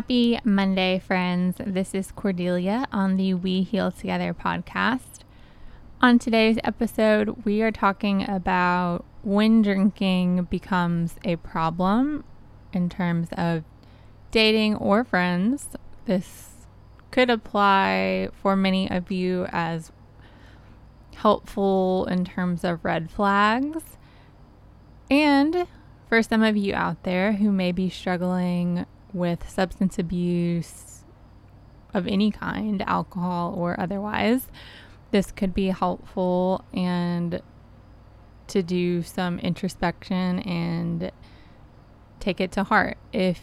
Happy Monday, friends. This is Cordelia on the We Heal Together podcast. On today's episode, we are talking about when drinking becomes a problem in terms of dating or friends. This could apply for many of you as helpful in terms of red flags. And for some of you out there who may be struggling with substance abuse of any kind, alcohol or otherwise, this could be helpful and to do some introspection and take it to heart. If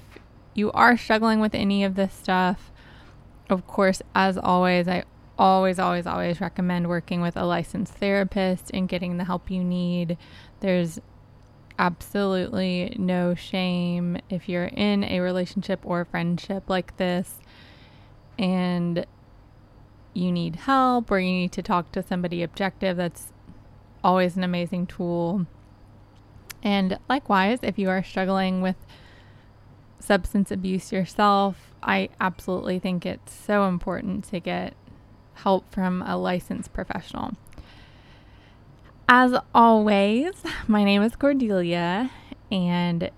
you are struggling with any of this stuff, of course, as always, I always, always, always recommend working with a licensed therapist and getting the help you need. There's absolutely no shame if you're in a relationship or friendship like this and you need help or you need to talk to somebody objective. That's always an amazing tool. And likewise, if you are struggling with substance abuse yourself, I absolutely think it's so important to get help from a licensed professional. As always, my name is Cordelia, and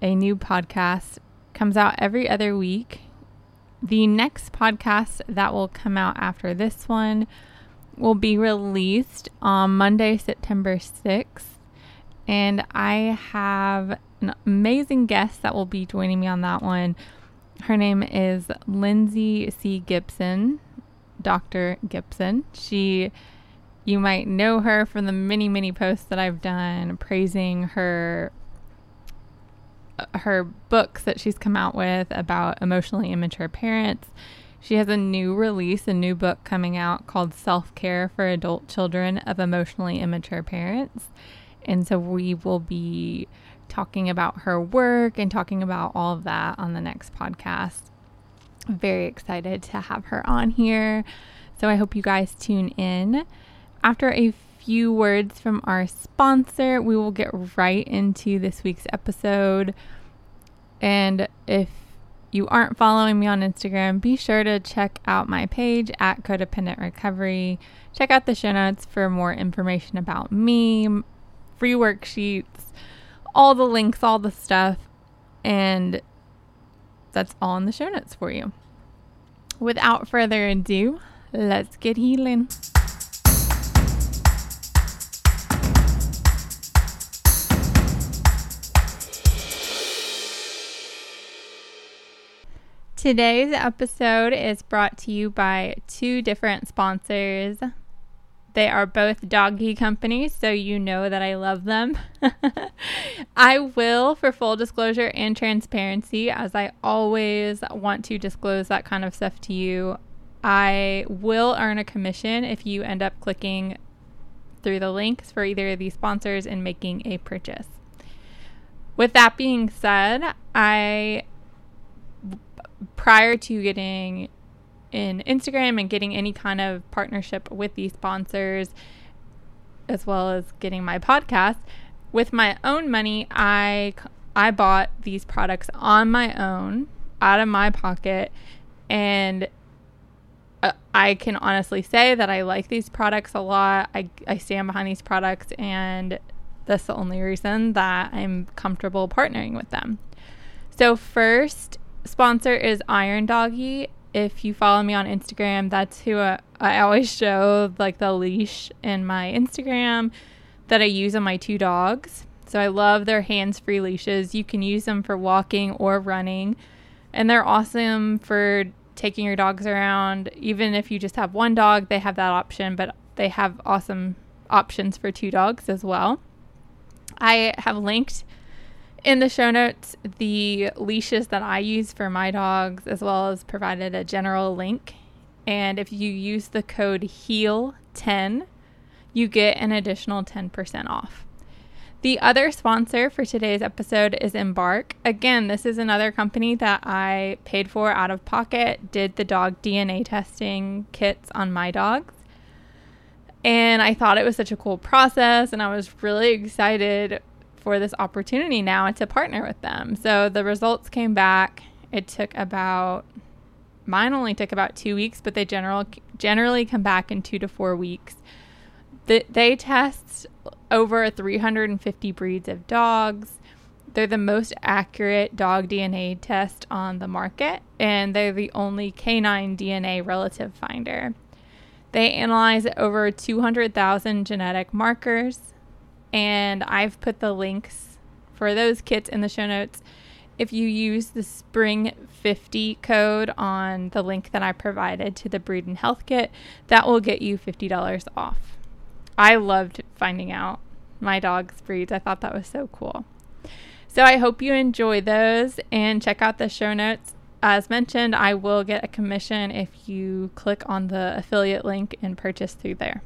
a new podcast comes out every other week. The next podcast that will come out after this one will be released on Monday, September 6th. And I have an amazing guest that will be joining me on that one. Her name is Lindsay C. Gibson, Dr. Gibson. She you might know her from the many, many posts that I've done praising her uh, her books that she's come out with about emotionally immature parents. She has a new release, a new book coming out called Self Care for Adult Children of Emotionally Immature Parents. And so we will be talking about her work and talking about all of that on the next podcast. Very excited to have her on here. So I hope you guys tune in. After a few words from our sponsor, we will get right into this week's episode. And if you aren't following me on Instagram, be sure to check out my page at Codependent Recovery. Check out the show notes for more information about me, free worksheets, all the links, all the stuff. And that's all in the show notes for you. Without further ado, let's get healing. Today's episode is brought to you by two different sponsors. They are both doggy companies, so you know that I love them. I will, for full disclosure and transparency, as I always want to disclose that kind of stuff to you, I will earn a commission if you end up clicking through the links for either of these sponsors and making a purchase. With that being said, I prior to getting in Instagram and getting any kind of partnership with these sponsors, as well as getting my podcast, with my own money, I I bought these products on my own out of my pocket and uh, I can honestly say that I like these products a lot. I, I stand behind these products, and that's the only reason that I'm comfortable partnering with them. So, first sponsor is Iron Doggy. If you follow me on Instagram, that's who I, I always show like the leash in my Instagram that I use on my two dogs. So I love their hands-free leashes. You can use them for walking or running, and they're awesome for taking your dogs around. Even if you just have one dog, they have that option, but they have awesome options for two dogs as well. I have linked in the show notes the leashes that I use for my dogs, as well as provided a general link. And if you use the code HEAL10, you get an additional 10% off. The other sponsor for today's episode is Embark. Again, this is another company that I paid for out of pocket, did the dog DNA testing kits on my dogs. And I thought it was such a cool process, and I was really excited for this opportunity now to partner with them. So the results came back it took about mine only took about two weeks, but they general generally come back in two to four weeks. The, they test over 350 breeds of dogs. They're the most accurate dog DNA test on the market, and they're the only canine DNA relative finder. They analyze over 200,000 genetic markers, and I've put the links for those kits in the show notes. If you use the Spring 50 code on the link that I provided to the Breed and Health Kit, that will get you $50 off. I loved finding out my dog's breeds. I thought that was so cool. So I hope you enjoy those and check out the show notes. As mentioned, I will get a commission if you click on the affiliate link and purchase through there.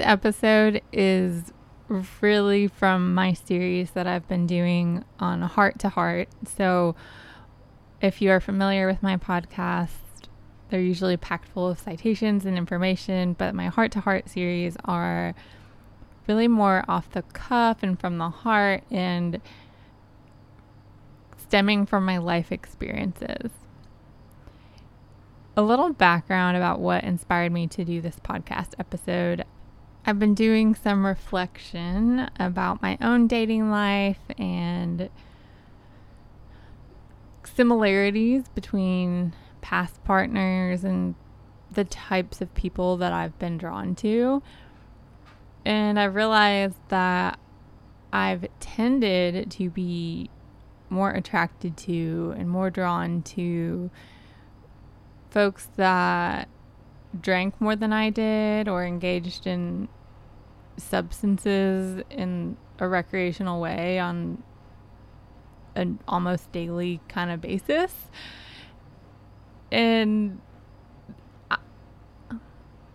Episode is really from my series that I've been doing on Heart to Heart. So, if you are familiar with my podcast, they're usually packed full of citations and information, but my Heart to Heart series are really more off the cuff and from the heart and stemming from my life experiences a little background about what inspired me to do this podcast episode. I've been doing some reflection about my own dating life and similarities between past partners and the types of people that I've been drawn to. And I realized that I've tended to be more attracted to and more drawn to folks that drank more than I did or engaged in substances in a recreational way on an almost daily kind of basis. And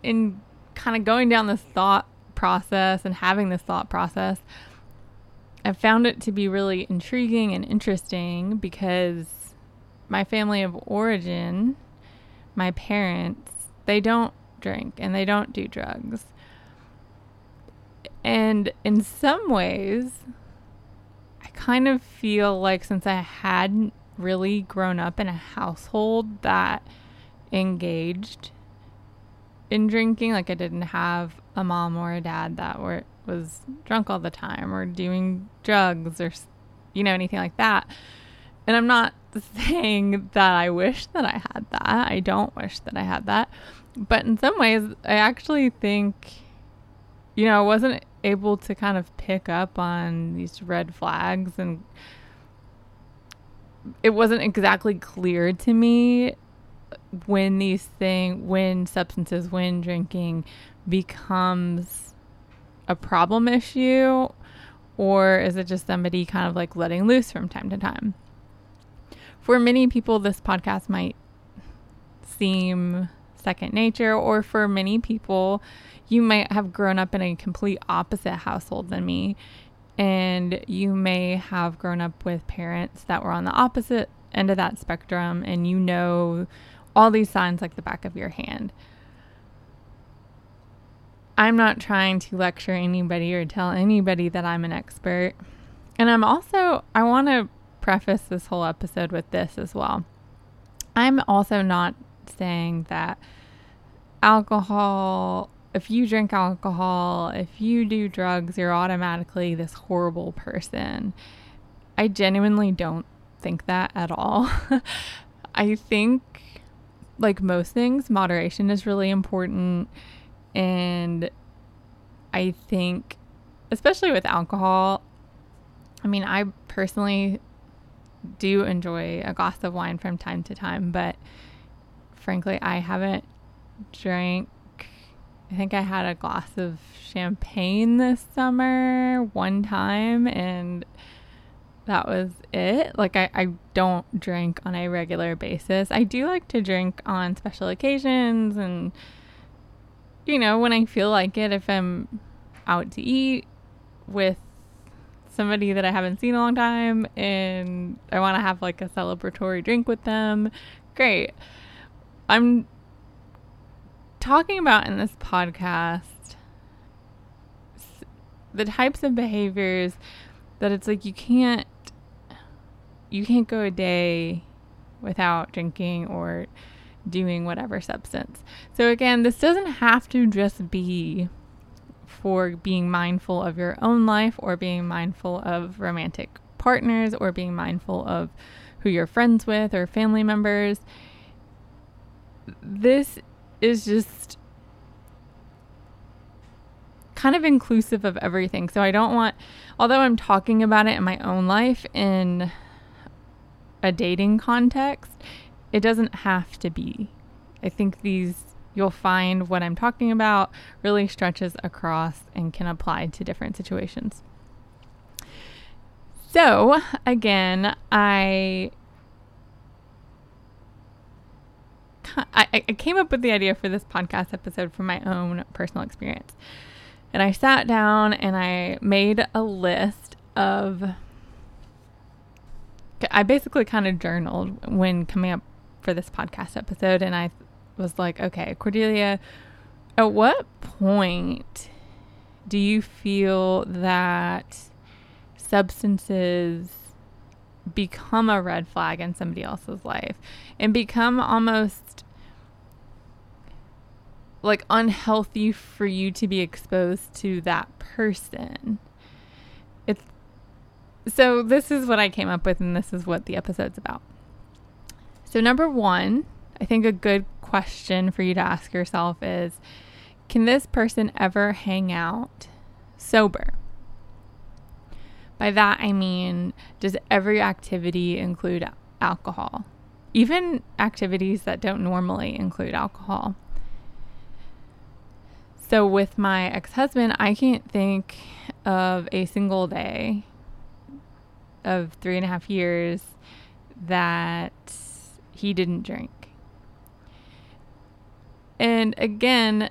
in kind of going down this thought process and having this thought process, I found it to be really intriguing and interesting because my family of origin my parents, they don't drink and they don't do drugs. And in some ways, I kind of feel like since I hadn't really grown up in a household that engaged in drinking, like I didn't have a mom or a dad that were was drunk all the time or doing drugs or you know anything like that. And I'm not saying that I wish that I had that. I don't wish that I had that. But in some ways, I actually think, you know, I wasn't able to kind of pick up on these red flags and it wasn't exactly clear to me when these things, when substances, when drinking becomes a problem issue or is it just somebody kind of like letting loose from time to time? For many people, this podcast might seem second nature, or for many people, you might have grown up in a complete opposite household than me. And you may have grown up with parents that were on the opposite end of that spectrum, and you know all these signs like the back of your hand. I'm not trying to lecture anybody or tell anybody that I'm an expert. And I'm also, I want to preface this whole episode with this as well. I'm also not saying that alcohol, if you drink alcohol, if you do drugs, you're automatically this horrible person. I genuinely don't think that at all. I think, like most things, moderation is really important. And I think, especially with alcohol, I mean, I personally do enjoy a glass of wine from time to time, but frankly, I haven't drank. I think I had a glass of champagne this summer one time, and that was it. Like, I, I don't drink on a regular basis. I do like to drink on special occasions and, you know, when I feel like it, if I'm out to eat with somebody that I haven't seen in a long time and I want to have like a celebratory drink with them, great. I'm talking about in this podcast the types of behaviors that it's like you can't you can't go a day without drinking or doing whatever substance. So again, this doesn't have to just be for being mindful of your own life or being mindful of romantic partners or being mindful of who you're friends with or family members. This is just kind of inclusive of everything. So I don't want, although I'm talking about it in my own life in a dating context, it doesn't have to be. I think these, you'll find what I'm talking about really stretches across and can apply to different situations. So, again, I I, I, came up with the idea for this podcast episode from my own personal experience. And I sat down and I made a list of. I basically kind of journaled when coming up for this podcast episode. And I was like, okay, Cordelia, at what point do you feel that substances become a red flag in somebody else's life and become almost like unhealthy for you to be exposed to that person. It's so this is what I came up with and this is what the episode's about. So number 1, I think a good question for you to ask yourself is can this person ever hang out sober? By that I mean does every activity include alcohol? Even activities that don't normally include alcohol. So with my ex husband, I can't think of a single day of three and a half years that he didn't drink. And again,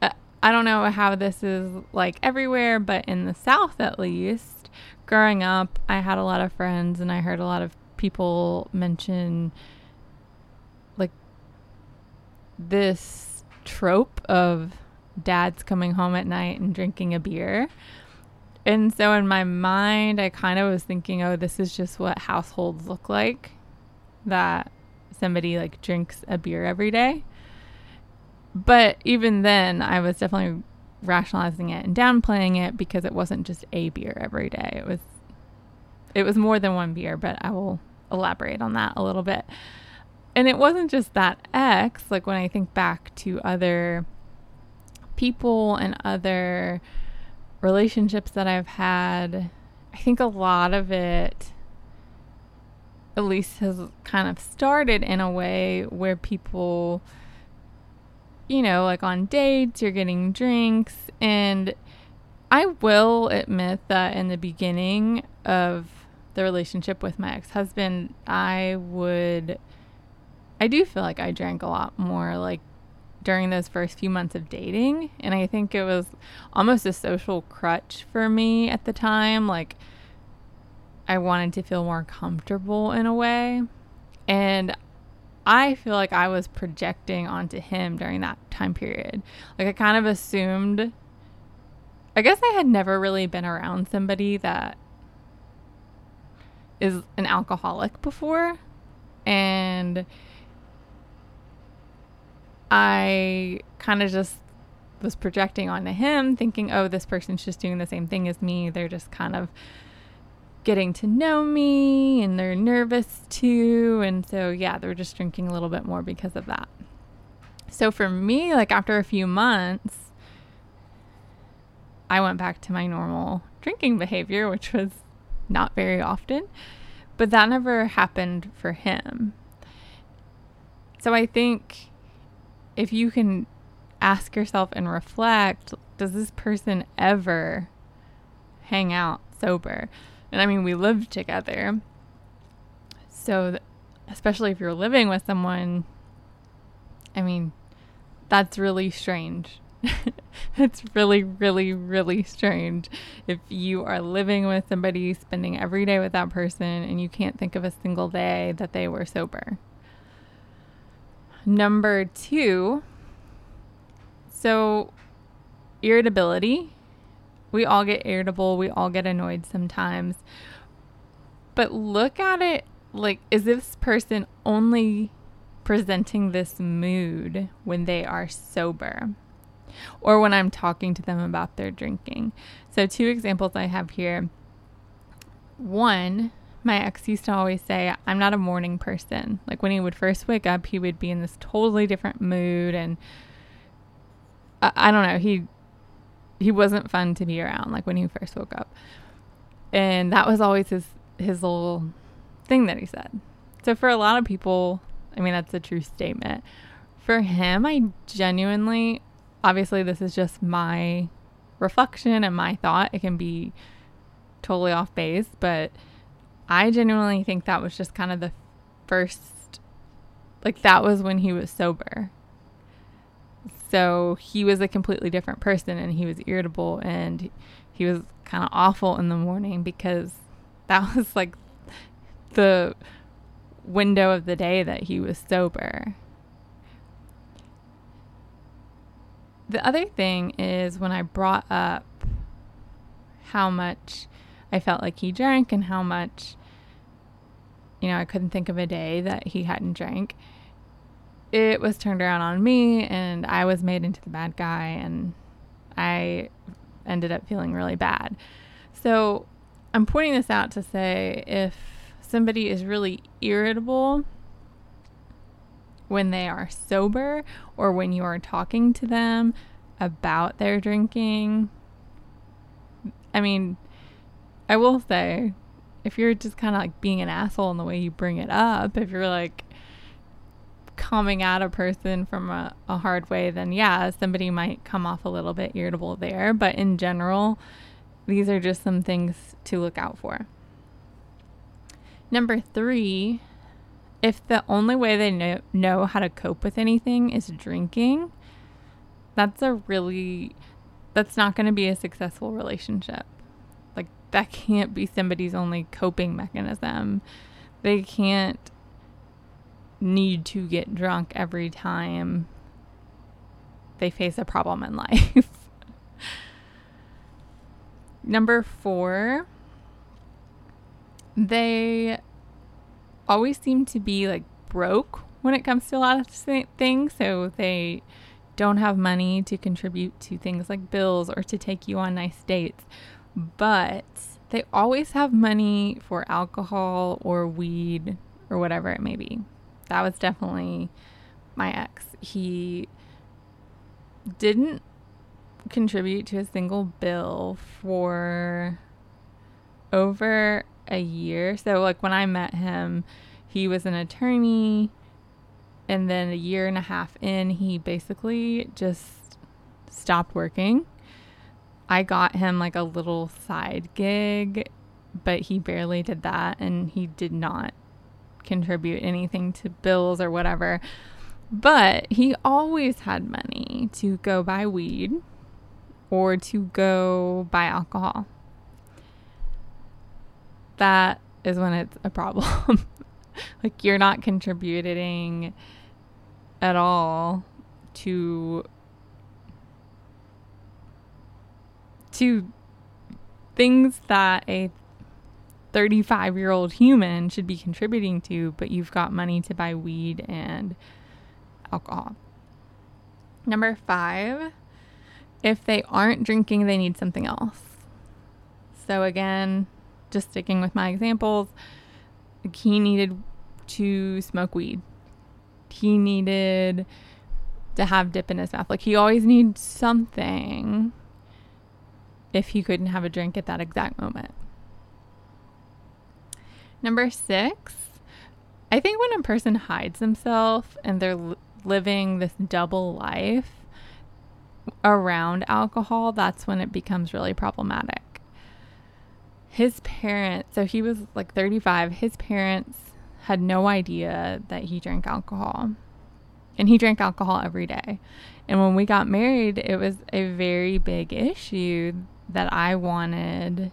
uh, I don't know how this is like everywhere, but in the South at least, growing up, I had a lot of friends and I heard a lot of people mention like this trope of dads coming home at night and drinking a beer. And so in my mind, I kind of was thinking, oh, this is just what households look like that somebody like drinks a beer every day. But even then, I was definitely rationalizing it and downplaying it because it wasn't just a beer every day. It was it was more than one beer, but I will elaborate on that a little bit. And it wasn't just that ex, like when I think back to other people and other relationships that I've had, I think a lot of it at least has kind of started in a way where people you know, like on dates, you're getting drinks and I will admit that in the beginning of the relationship with my ex-husband, I would I do feel like I drank a lot more like during those first few months of dating. And I think it was almost a social crutch for me at the time. Like, I wanted to feel more comfortable in a way. And I feel like I was projecting onto him during that time period. Like, I kind of assumed, I guess I had never really been around somebody that is an alcoholic before. And I kind of just was projecting onto him, thinking, oh, this person's just doing the same thing as me. They're just kind of getting to know me and they're nervous too. And so, yeah, they're just drinking a little bit more because of that. So, for me, like after a few months, I went back to my normal drinking behavior, which was not very often, but that never happened for him. So, I think if you can ask yourself and reflect, does this person ever hang out sober? And I mean, we lived together. So, th- especially if you're living with someone, I mean, that's really strange. it's really, really, really strange if you are living with somebody, spending every day with that person, and you can't think of a single day that they were sober. Number two, so irritability. We all get irritable, we all get annoyed sometimes. But look at it like, is this person only presenting this mood when they are sober? or when I'm talking to them about their drinking. So, two examples I have here. One, my ex used to always say, I'm not a morning person. Like when he would first wake up, he would be in this totally different mood. And I, I don't know, he, he wasn't fun to be around, like when he first woke up. And that was always his, his little thing that he said. So for a lot of people, I mean, that's a true statement. For him, I genuinely obviously this is just my reflection and my thought. It can be totally off base, but I genuinely think that was just kind of the first like that was when he was sober. So he was a completely different person and he was irritable and he was kind of awful in the morning because that was like the window of the day that he was sober. The other thing is when I brought up how much I felt like he drank and how much, you know, I couldn't think of a day that he hadn't drank, it was turned around on me and I was made into the bad guy and I ended up feeling really bad. So I'm pointing this out to say if somebody is really irritable, when they are sober or when you are talking to them about their drinking. I mean, I will say, if you're just kind of like being an asshole in the way you bring it up, if you're like coming at a person from a, a hard way, then yeah, somebody might come off a little bit irritable there. But in general, these are just some things to look out for. Number three if the only way they know, know how to cope with anything is drinking, that's a really, that's not going to be a successful relationship. Like, that can't be somebody's only coping mechanism. They can't need to get drunk every time they face a problem in life. Number four, they always seem to be like broke when it comes to a lot of things. So they don't have money to contribute to things like bills or to take you on nice dates. But they always have money for alcohol or weed or whatever it may be. That was definitely my ex. He didn't contribute to a single bill for over a year. So, like, when I met him, he was an attorney. And then a year and a half in, he basically just stopped working. I got him like a little side gig, but he barely did that. And he did not contribute anything to bills or whatever. But he always had money to go buy weed or to go buy alcohol that is when it's a problem. like you're not contributing at all to to things that a 35 year old human should be contributing to, but you've got money to buy weed and alcohol. Number five, if they aren't drinking, they need something else. So, again, just sticking with my examples, he needed to smoke weed. He needed to have dip in his mouth. Like he always needs something if he couldn't have a drink at that exact moment. Number six, I think when a person hides themselves and they're living this double life around alcohol, that's when it becomes really problematic his parents, so he was like 35, his parents had no idea that he drank alcohol. And he drank alcohol every day. And when we got married, it was a very big issue that I wanted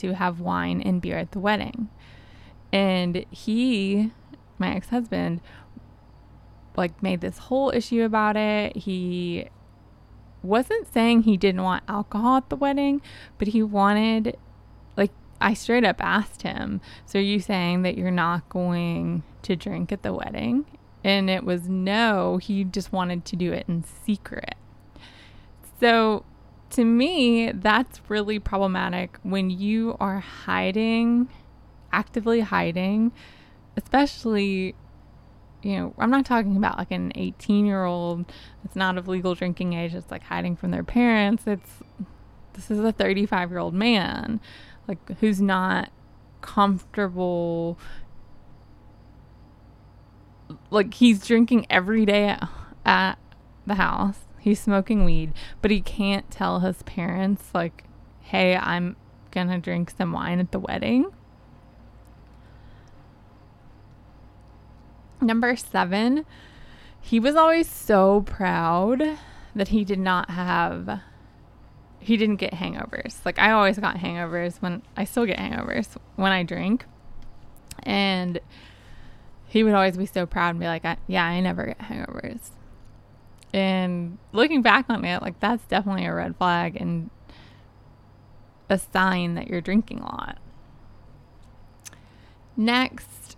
to have wine and beer at the wedding. And he, my ex husband, like made this whole issue about it. He wasn't saying he didn't want alcohol at the wedding, but he wanted like I straight up asked him, "So are you saying that you're not going to drink at the wedding?" And it was no, he just wanted to do it in secret. So to me, that's really problematic when you are hiding, actively hiding, especially you know, I'm not talking about like an 18 year old that's not of legal drinking age it's like hiding from their parents. It's this is a 35 year old man, like who's not comfortable. Like he's drinking every day at, at the house. He's smoking weed, but he can't tell his parents, like, hey, I'm gonna drink some wine at the wedding. Number seven, he was always so proud that he did not have, he didn't get hangovers. Like I always got hangovers when I still get hangovers when I drink. And he would always be so proud and be like, yeah, I never get hangovers. And looking back on it, like that's definitely a red flag and a sign that you're drinking a lot. Next,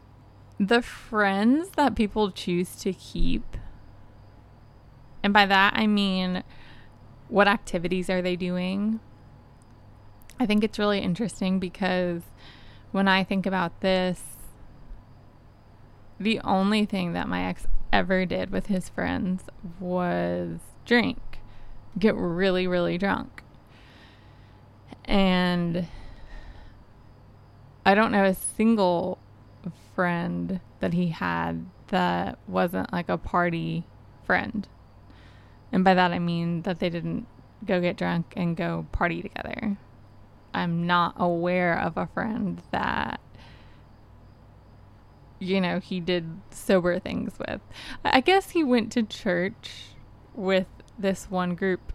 the friends that people choose to keep. And by that, I mean, what activities are they doing? I think it's really interesting because when I think about this, the only thing that my ex ever did with his friends was drink, get really, really drunk. And I don't know a single friend that he had that wasn't like a party friend. And by that I mean that they didn't go get drunk and go party together. I'm not aware of a friend that you know he did sober things with. I guess he went to church with this one group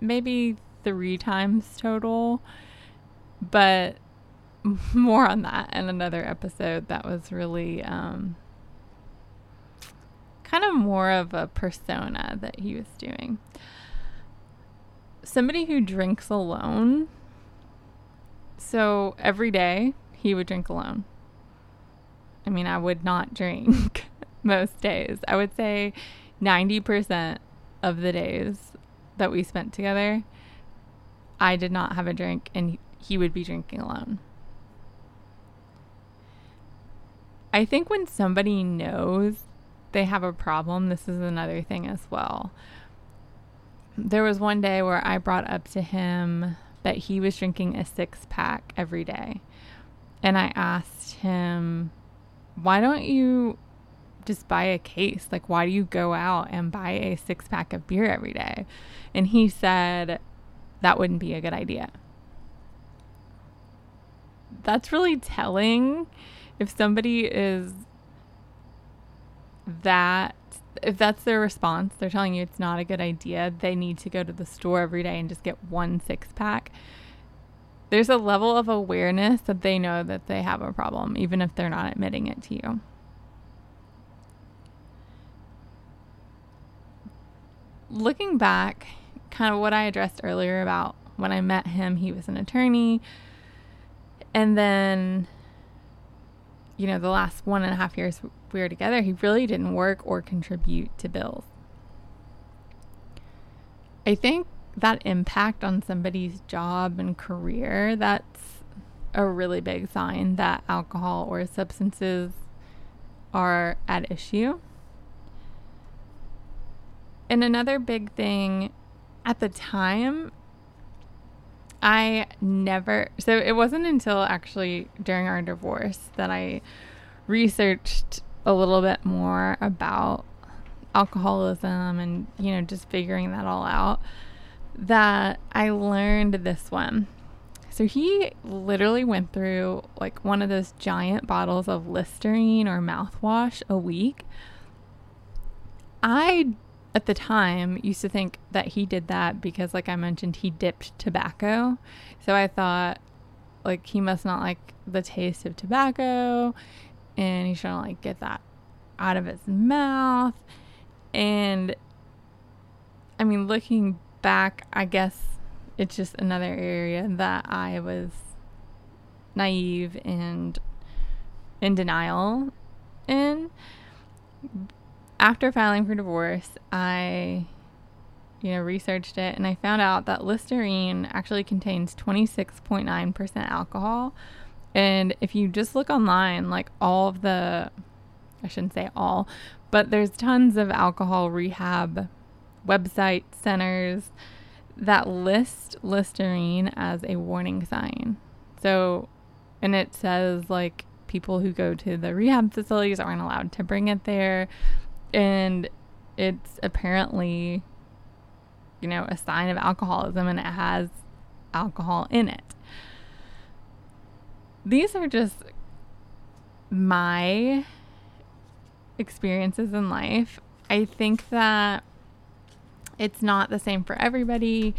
maybe 3 times total. But more on that in another episode that was really um, kind of more of a persona that he was doing. Somebody who drinks alone. So every day he would drink alone. I mean, I would not drink most days. I would say 90% of the days that we spent together, I did not have a drink and he would be drinking alone. I think when somebody knows they have a problem, this is another thing as well. There was one day where I brought up to him that he was drinking a six pack every day. And I asked him, why don't you just buy a case? Like, why do you go out and buy a six pack of beer every day? And he said, that wouldn't be a good idea. That's really telling if somebody is that if that's their response, they're telling you it's not a good idea, they need to go to the store every day and just get one six pack. There's a level of awareness that they know that they have a problem, even if they're not admitting it to you. Looking back, kind of what I addressed earlier about when I met him, he was an attorney. And then you know, the last one and a half years we were together, he really didn't work or contribute to bills. I think that impact on somebody's job and career, that's a really big sign that alcohol or substances are at issue. And another big thing at the time, I never, so it wasn't until actually during our divorce that I researched a little bit more about alcoholism and, you know, just figuring that all out that I learned this one. So he literally went through like one of those giant bottles of Listerine or mouthwash a week. I, at the time, used to think that he did that because, like I mentioned, he dipped tobacco. So I thought, like, he must not like the taste of tobacco and trying to like get that out of his mouth. And I mean, looking back, I guess it's just another area that I was naive and in denial in. After filing for divorce, I you know, researched it and I found out that Listerine actually contains 26.9% alcohol. And if you just look online, like all of the, I shouldn't say all, but there's tons of alcohol rehab website centers that list Listerine as a warning sign. So, and it says like people who go to the rehab facilities aren't allowed to bring it there. And it's apparently, you know, a sign of alcoholism and it has alcohol in it. These are just my experiences in life. I think that it's not the same for everybody.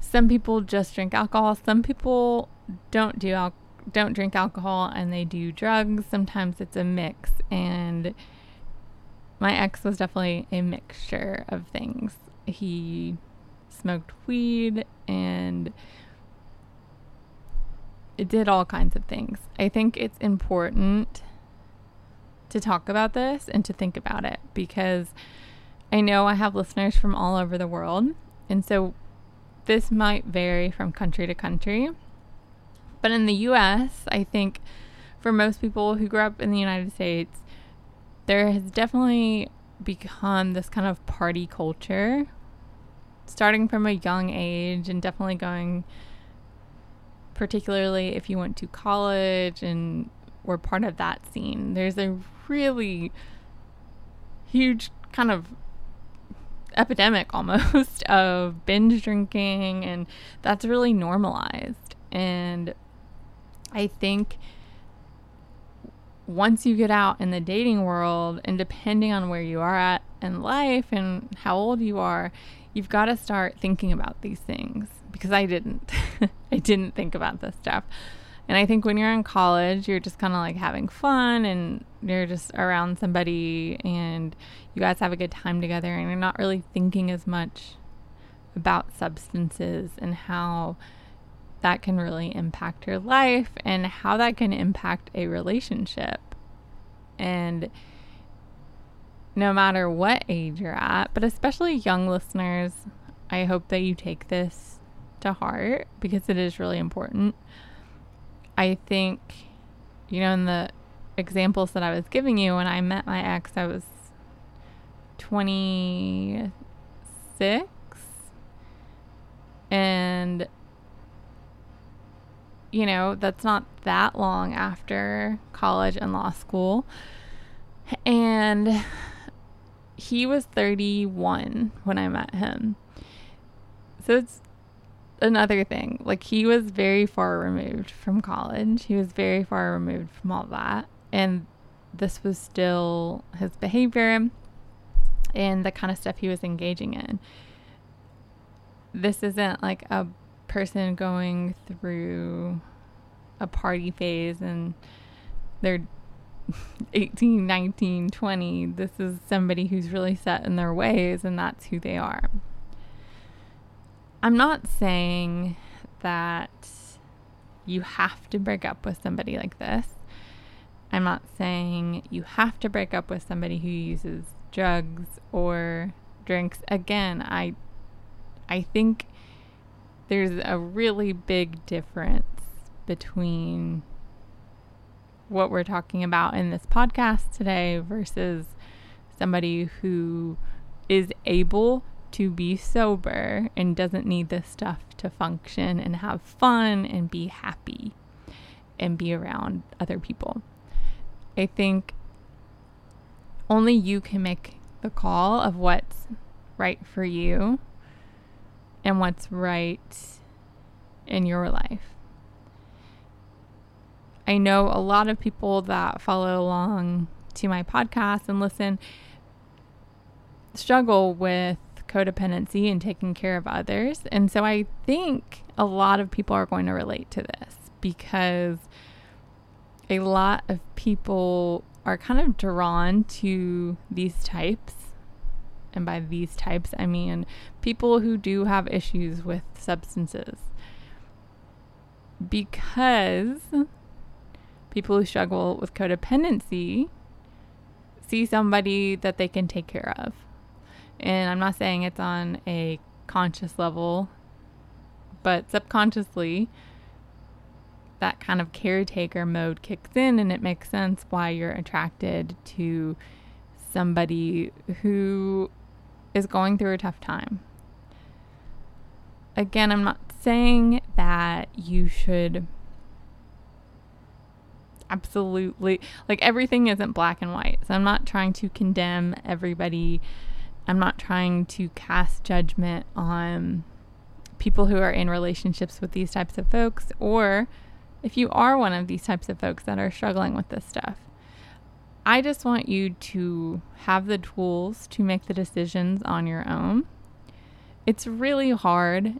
Some people just drink alcohol. Some people don't do al- don't drink alcohol and they do drugs. Sometimes it's a mix and my ex was definitely a mixture of things. He smoked weed and it did all kinds of things. I think it's important to talk about this and to think about it because I know I have listeners from all over the world. And so this might vary from country to country. But in the US, I think for most people who grew up in the United States, there has definitely become this kind of party culture starting from a young age and definitely going particularly if you went to college and were part of that scene. There's a really huge kind of epidemic almost of binge drinking and that's really normalized. And i think once you get out in the dating world and depending on where you are at in life and how old you are you've got to start thinking about these things because i didn't. I didn't think about this stuff. And I think when you're in college, you're just kind of like having fun and you're just around somebody and you guys have a good time together and you're not really thinking as much about substances and how that can really impact your life and how that can impact a relationship. And no matter what age you're at, but especially young listeners, I hope that you take this to heart because it is really important. I think, you know, in the examples that I was giving you, when I met my ex, I was 26. And, you know, that's not that long after college and law school. And he was 31 when I met him. So it's another thing. Like he was very far removed from college. He was very far removed from all that. And this was still his behavior and the kind of stuff he was engaging in. This isn't like a person going through a party phase and they're 18, 19, 20. This is somebody who's really set in their ways and that's who they are. I'm not saying that you have to break up with somebody like this. I'm not saying you have to break up with somebody who uses drugs or drinks. Again, I I think there's a really big difference between what we're talking about in this podcast today versus somebody who is able to be sober and doesn't need this stuff to function and have fun and be happy and be around other people. I think only you can make the call of what's right for you and what's right in your life. I know a lot of people that follow along to my podcast and listen struggle with codependency and taking care of others. And so I think a lot of people are going to relate to this because a lot of people are kind of drawn to these types. And by these types, I mean people who do have issues with substances. Because people who struggle with codependency see somebody that they can take care of. And I'm not saying it's on a conscious level, but subconsciously, that kind of caretaker mode kicks in, and it makes sense why you're attracted to somebody who is going through a tough time. Again, I'm not saying that you should absolutely like everything isn't black and white. So I'm not trying to condemn everybody. I'm not trying to cast judgment on people who are in relationships with these types of folks or if you are one of these types of folks that are struggling with this stuff. I just want you to have the tools to make the decisions on your own. It's really hard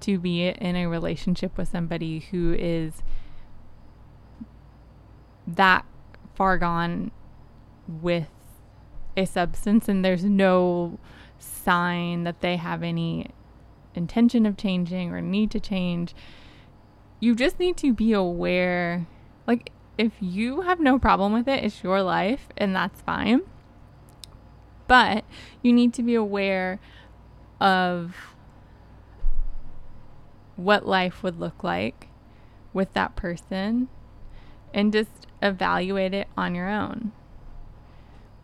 to be in a relationship with somebody who is that far gone with a substance and there's no sign that they have any intention of changing or need to change. You just need to be aware. Like, if you have no problem with it, it's your life and that's fine. But you need to be aware of what life would look like with that person and just evaluate it on your own.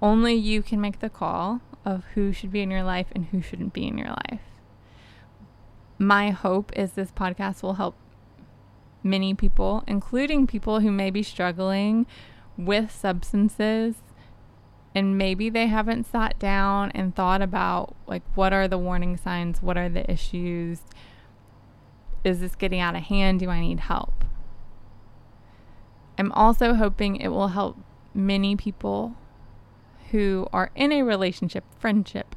Only you can make the call of who should be in your life and who shouldn't be in your life. My hope is this podcast will help many people, including people who may be struggling with substances and maybe they haven't sat down and thought about like what are the warning signs, what are the issues? Is this getting out of hand? Do I need help? I'm also hoping it will help many people who are in a relationship, friendship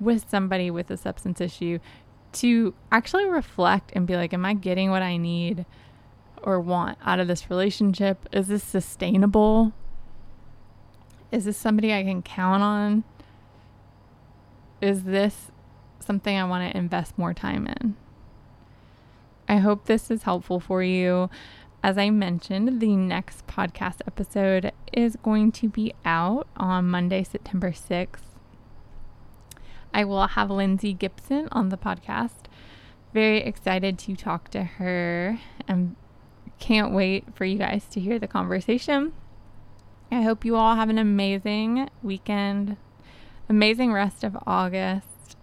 with somebody with a substance issue to actually reflect and be like, Am I getting what I need or want out of this relationship? Is this sustainable? Is this somebody I can count on? Is this something I want to invest more time in? I hope this is helpful for you. As I mentioned, the next podcast episode is going to be out on Monday, September 6th. I will have Lindsay Gibson on the podcast. Very excited to talk to her and can't wait for you guys to hear the conversation. I hope you all have an amazing weekend, amazing rest of August,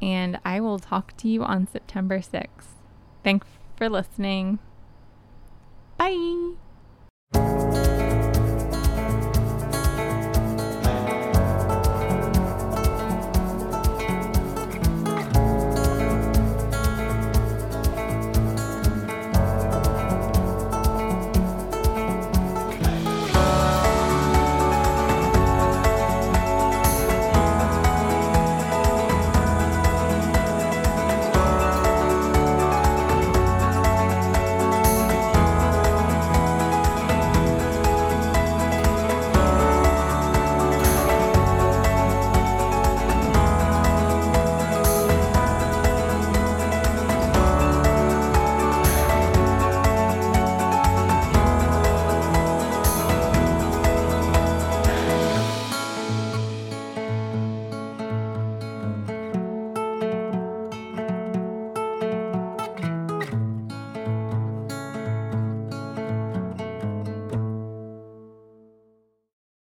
and I will talk to you on September 6th. Thanks for listening. Bye.